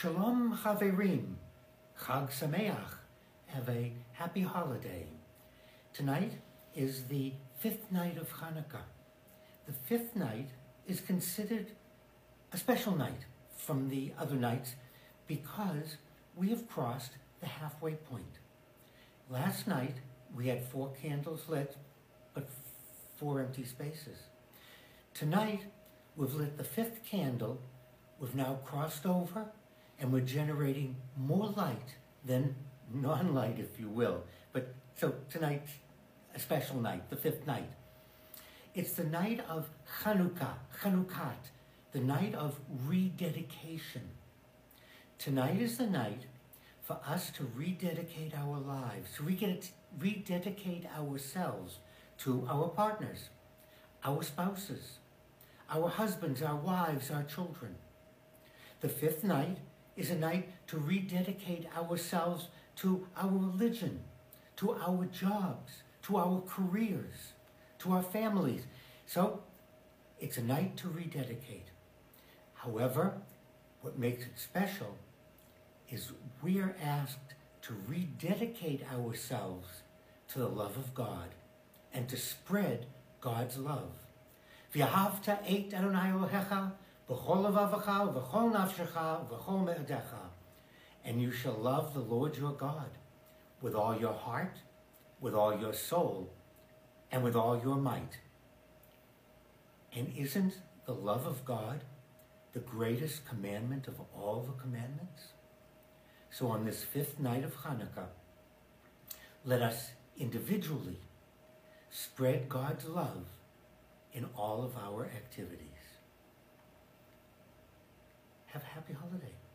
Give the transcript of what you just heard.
Shalom Chaverim, Chag Sameach. Have a happy holiday. Tonight is the fifth night of Hanukkah. The fifth night is considered a special night from the other nights because we have crossed the halfway point. Last night we had four candles lit, but four empty spaces. Tonight we've lit the fifth candle, we've now crossed over, and we're generating more light than non-light, if you will. But so tonight's a special night, the fifth night. It's the night of Chanukah, Chanukat, the night of rededication. Tonight is the night for us to rededicate our lives, to rededicate ourselves to our partners, our spouses, our husbands, our wives, our children. The fifth night is a night to rededicate ourselves to our religion, to our jobs, to our careers, to our families. So it's a night to rededicate. However, what makes it special is we are asked to rededicate ourselves to the love of God and to spread God's love. V'yahavta et Adonai Elohecha And you shall love the Lord your God with all your heart, with all your soul, and with all your might. And isn't the love of God the greatest commandment of all the commandments? So on this fifth night of Hanukkah, let us individually spread God's love in all of our activities. Have a happy holiday.